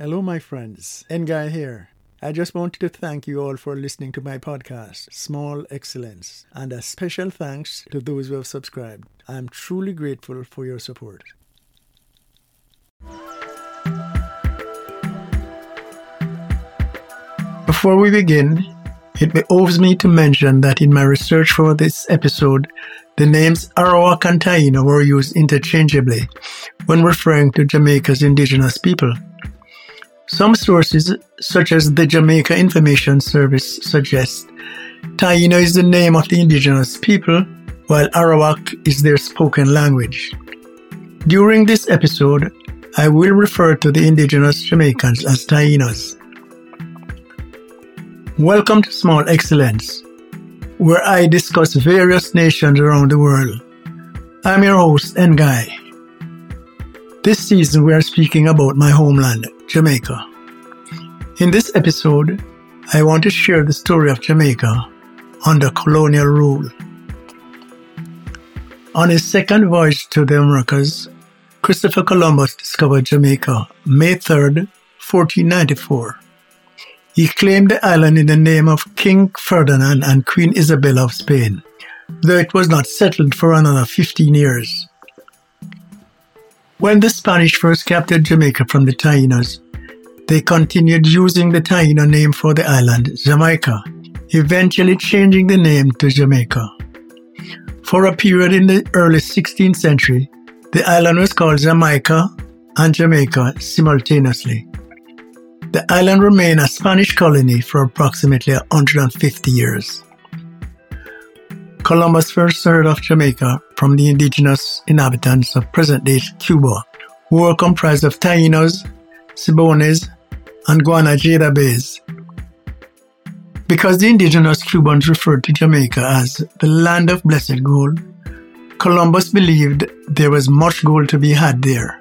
Hello, my friends. Nguy here. I just wanted to thank you all for listening to my podcast, Small Excellence, and a special thanks to those who have subscribed. I'm truly grateful for your support. Before we begin, it behoves me to mention that in my research for this episode, the names Arawak and Taino were used interchangeably when referring to Jamaica's indigenous people. Some sources, such as the Jamaica Information Service, suggest Taino is the name of the indigenous people, while Arawak is their spoken language. During this episode, I will refer to the indigenous Jamaicans as Tainos. Welcome to Small Excellence, where I discuss various nations around the world. I'm your host, Nguy. This season, we are speaking about my homeland, Jamaica. In this episode, I want to share the story of Jamaica under colonial rule. On his second voyage to the Americas, Christopher Columbus discovered Jamaica May 3, 1494. He claimed the island in the name of King Ferdinand and Queen Isabella of Spain, though it was not settled for another 15 years. When the Spanish first captured Jamaica from the Tainos, they continued using the Taino name for the island, Jamaica, eventually changing the name to Jamaica. For a period in the early 16th century, the island was called Jamaica and Jamaica simultaneously. The island remained a Spanish colony for approximately 150 years. Columbus first heard of Jamaica from the indigenous inhabitants of present-day Cuba, who were comprised of Tainos, Cibones, and Guanahatabeys. Because the indigenous Cubans referred to Jamaica as the land of blessed gold, Columbus believed there was much gold to be had there.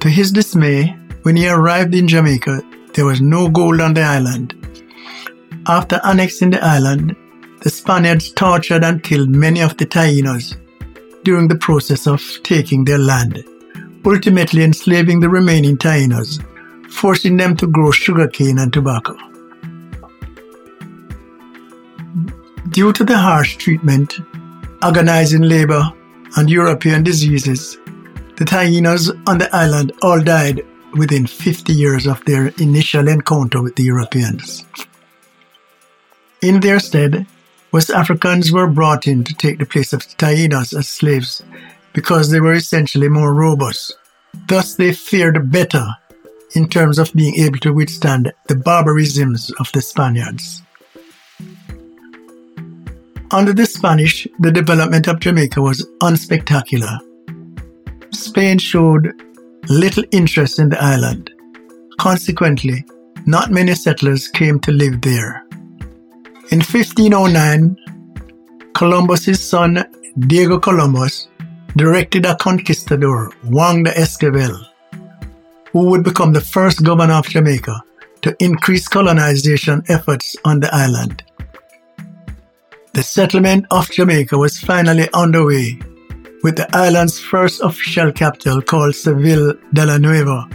To his dismay, when he arrived in Jamaica, there was no gold on the island. After annexing the island, the Spaniards tortured and killed many of the Tainos during the process of taking their land, ultimately enslaving the remaining Tainos, forcing them to grow sugarcane and tobacco. Due to the harsh treatment, agonizing labor, and European diseases, the Tainos on the island all died within 50 years of their initial encounter with the Europeans. In their stead, West Africans were brought in to take the place of Tainos as slaves because they were essentially more robust. Thus, they fared better in terms of being able to withstand the barbarisms of the Spaniards. Under the Spanish, the development of Jamaica was unspectacular. Spain showed little interest in the island. Consequently, not many settlers came to live there. In 1509, Columbus's son Diego Columbus directed a conquistador, Juan de Esquivel, who would become the first governor of Jamaica to increase colonization efforts on the island. The settlement of Jamaica was finally underway with the island's first official capital called Seville de la Nueva,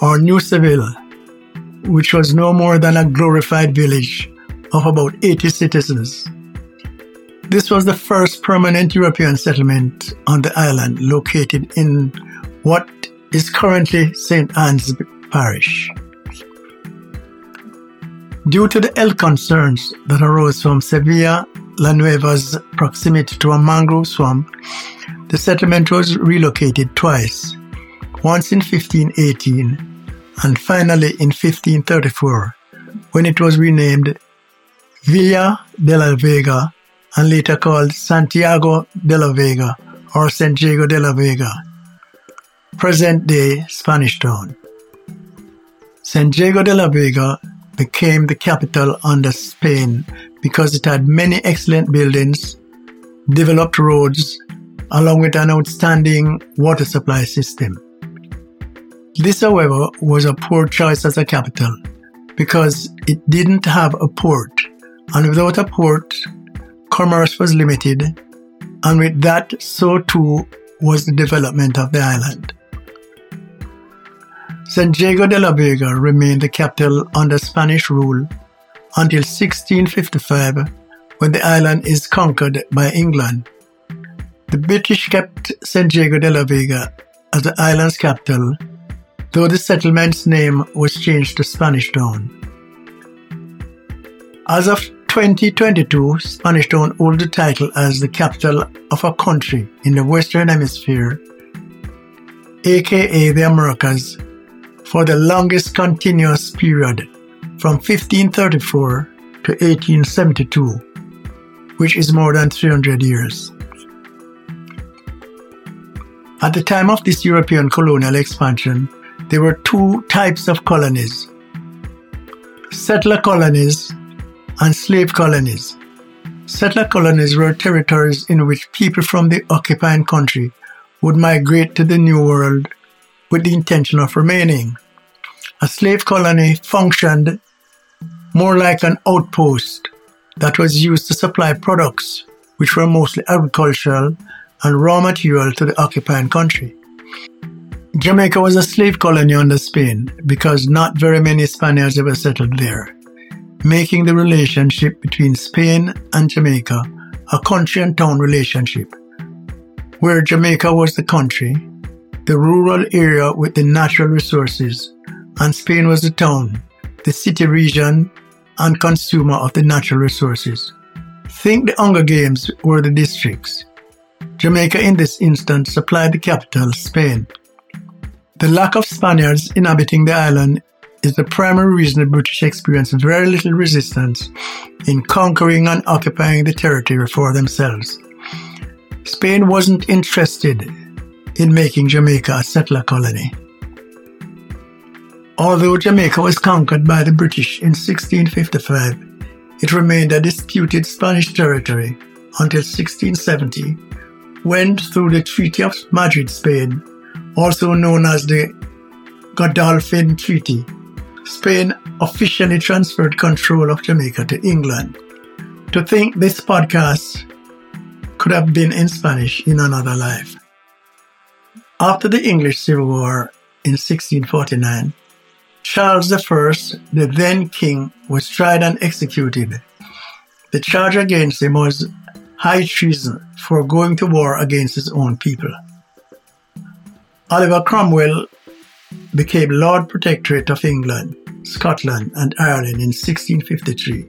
or New Seville, which was no more than a glorified village of about 80 citizens. This was the first permanent European settlement on the island located in what is currently St. Ann's Parish. Due to the health concerns that arose from Sevilla La Nueva's proximity to a mangrove swamp, the settlement was relocated twice, once in 1518 and finally in 1534, when it was renamed Villa de la Vega and later called Santiago de la Vega or San Diego de la Vega, present day Spanish town. San Diego de la Vega became the capital under Spain because it had many excellent buildings, developed roads, along with an outstanding water supply system. This, however, was a poor choice as a capital because it didn't have a port, and without a port, commerce was limited, and with that, so too was the development of the island. San Diego de la Vega remained the capital under Spanish rule until 1655 when the island is conquered by England. The British kept San Diego de la Vega as the island's capital, though the settlement's name was changed to Spanish Town. As of 2022, Spanish Town holds the title as the capital of a country in the Western Hemisphere, aka the Americas, for the longest continuous period from 1534 to 1872, which is more than 300 years. At the time of this European colonial expansion, there were two types of colonies settler colonies and slave colonies. Settler colonies were territories in which people from the occupying country would migrate to the New World with the intention of remaining. A slave colony functioned more like an outpost that was used to supply products, which were mostly agricultural and raw material to the occupying country. Jamaica was a slave colony under Spain because not very many Spaniards ever settled there, making the relationship between Spain and Jamaica a country and town relationship, where Jamaica was the country, the rural area with the natural resources, and Spain was the town, the city region, and consumer of the natural resources. Think the Hunger Games were the districts. Jamaica, in this instance, supplied the capital, Spain. The lack of Spaniards inhabiting the island is the primary reason the British experienced very little resistance in conquering and occupying the territory for themselves. Spain wasn't interested in making Jamaica a settler colony. Although Jamaica was conquered by the British in 1655, it remained a disputed Spanish territory until 1670, when through the Treaty of Madrid, Spain, also known as the Godolphin Treaty, Spain officially transferred control of Jamaica to England. To think this podcast could have been in Spanish in another life. After the English Civil War in 1649, Charles I, the then king, was tried and executed. The charge against him was high treason for going to war against his own people. Oliver Cromwell became Lord Protectorate of England, Scotland, and Ireland in 1653.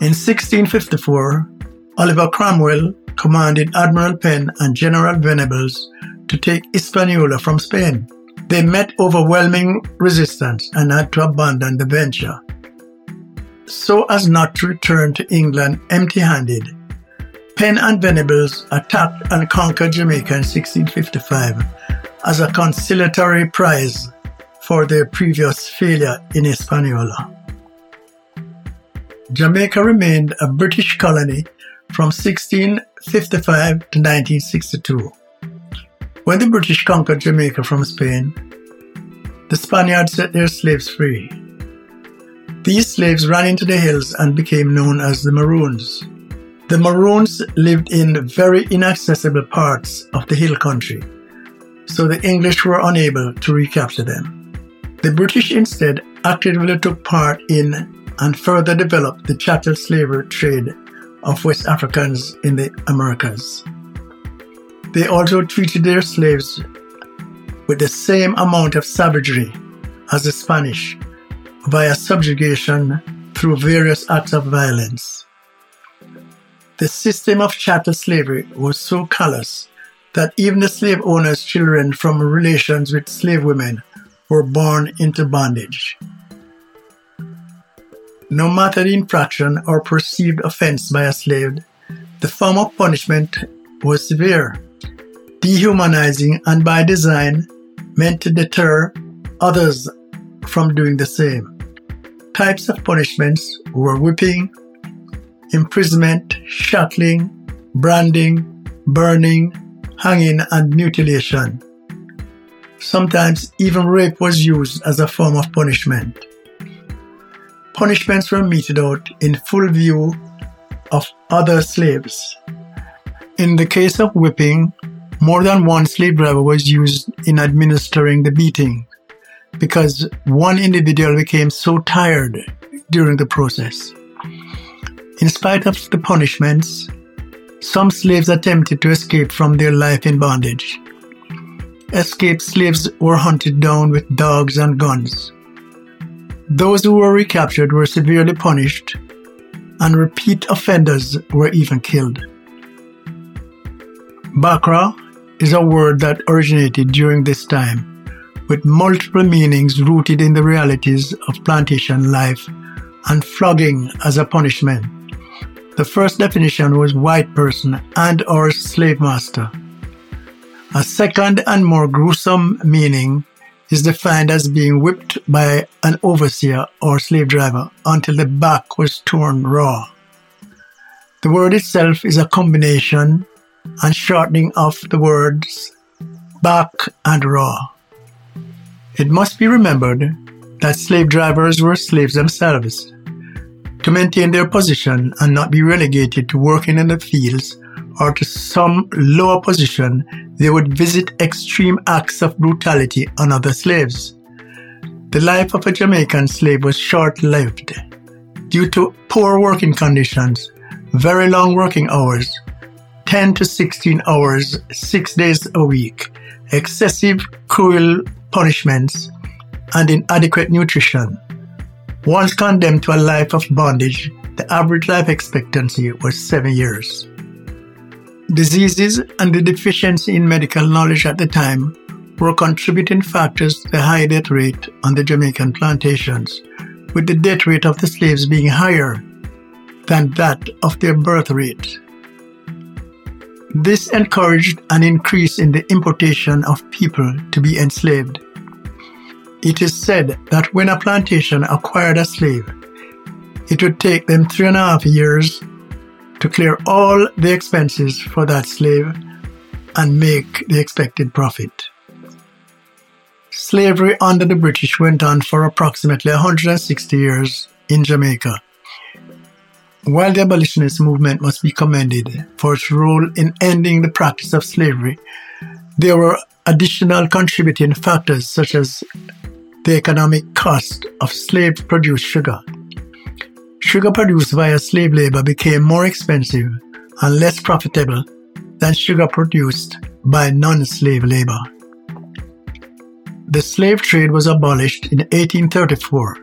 In 1654, Oliver Cromwell commanded Admiral Penn and General Venables to take Hispaniola from Spain. They met overwhelming resistance and had to abandon the venture. So as not to return to England empty handed, Penn and Venables attacked and conquered Jamaica in 1655 as a conciliatory prize for their previous failure in Hispaniola. Jamaica remained a British colony from 1655 to 1962. When the British conquered Jamaica from Spain, the Spaniards set their slaves free. These slaves ran into the hills and became known as the Maroons. The Maroons lived in very inaccessible parts of the hill country, so the English were unable to recapture them. The British instead actively took part in and further developed the chattel slavery trade of West Africans in the Americas. They also treated their slaves with the same amount of savagery as the Spanish via subjugation through various acts of violence. The system of chattel slavery was so callous that even the slave owners' children from relations with slave women were born into bondage. No matter the infraction or perceived offense by a slave, the form of punishment was severe dehumanizing and by design meant to deter others from doing the same. Types of punishments were whipping, imprisonment, shackling, branding, burning, hanging, and mutilation. Sometimes even rape was used as a form of punishment. Punishments were meted out in full view of other slaves. In the case of whipping, more than one slave driver was used in administering the beating. because one individual became so tired during the process. In spite of the punishments, some slaves attempted to escape from their life in bondage. Escaped slaves were hunted down with dogs and guns. Those who were recaptured were severely punished, and repeat offenders were even killed. Bakra is a word that originated during this time, with multiple meanings rooted in the realities of plantation life and flogging as a punishment. The first definition was white person and or slave master. A second and more gruesome meaning is defined as being whipped by an overseer or slave driver until the back was torn raw. The word itself is a combination and shortening of the words back and raw. It must be remembered that slave drivers were slaves themselves. To maintain their position and not be relegated to working in the fields or to some lower position, they would visit extreme acts of brutality on other slaves. The life of a Jamaican slave was short lived. Due to poor working conditions, very long working hours, 10 to 16 hours, six days a week, excessive cruel punishments, and inadequate nutrition. Once condemned to a life of bondage, the average life expectancy was seven years. Diseases and the deficiency in medical knowledge at the time were contributing factors to the high death rate on the Jamaican plantations, with the death rate of the slaves being higher than that of their birth rate. This encouraged an increase in the importation of people to be enslaved. It is said that when a plantation acquired a slave, it would take them three and a half years to clear all the expenses for that slave and make the expected profit. Slavery under the British went on for approximately 160 years in Jamaica. While the abolitionist movement must be commended for its role in ending the practice of slavery, there were additional contributing factors such as the economic cost of slave produced sugar Sugar produced via slave labor became more expensive and less profitable than sugar produced by non slave labor. The slave trade was abolished in 1834,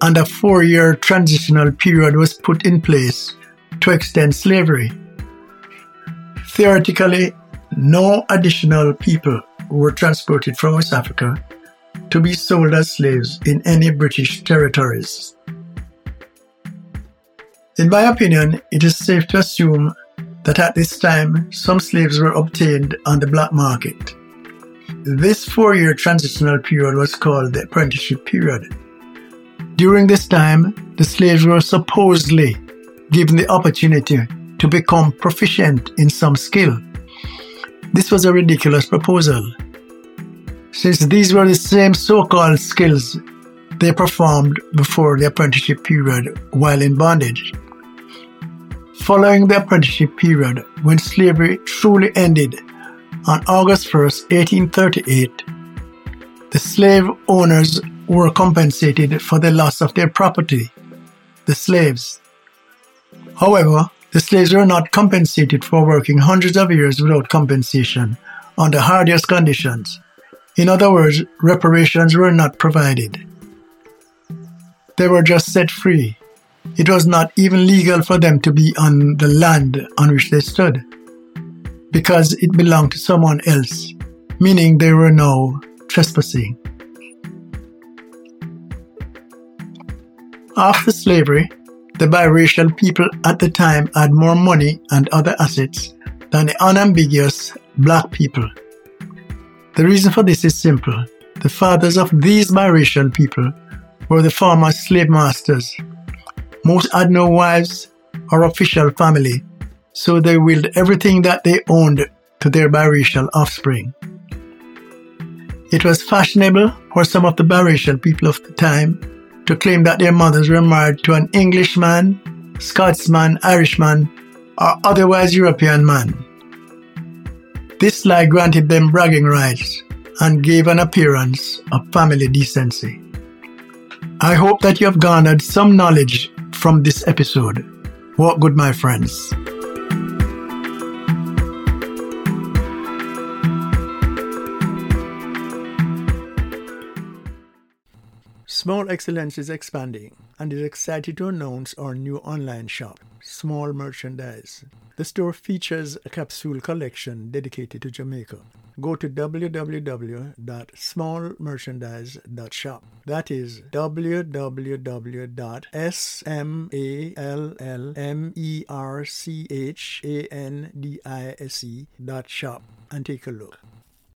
and a four year transitional period was put in place to extend slavery. Theoretically, no additional people were transported from West Africa to be sold as slaves in any British territories. In my opinion, it is safe to assume that at this time some slaves were obtained on the black market. This four year transitional period was called the apprenticeship period. During this time, the slaves were supposedly given the opportunity to become proficient in some skill. This was a ridiculous proposal, since these were the same so called skills they performed before the apprenticeship period while in bondage. Following the apprenticeship period, when slavery truly ended on August 1, 1838, the slave owners were compensated for the loss of their property, the slaves. However, the slaves were not compensated for working hundreds of years without compensation under hardest conditions. In other words, reparations were not provided. They were just set free it was not even legal for them to be on the land on which they stood because it belonged to someone else, meaning they were now trespassing. After slavery, the biracial people at the time had more money and other assets than the unambiguous black people. The reason for this is simple. The fathers of these biracial people were the former slave masters most had no wives or official family, so they willed everything that they owned to their biracial offspring. It was fashionable for some of the biracial people of the time to claim that their mothers were married to an Englishman, Scotsman, Irishman, or otherwise European man. This lie granted them bragging rights and gave an appearance of family decency. I hope that you have garnered some knowledge from this episode. Walk good, my friends. Small Excellence is expanding and is excited to announce our new online shop, Small Merchandise. The store features a capsule collection dedicated to Jamaica. Go to www.smallmerchandise.shop. That is www.smallmerchandise.shop and take a look.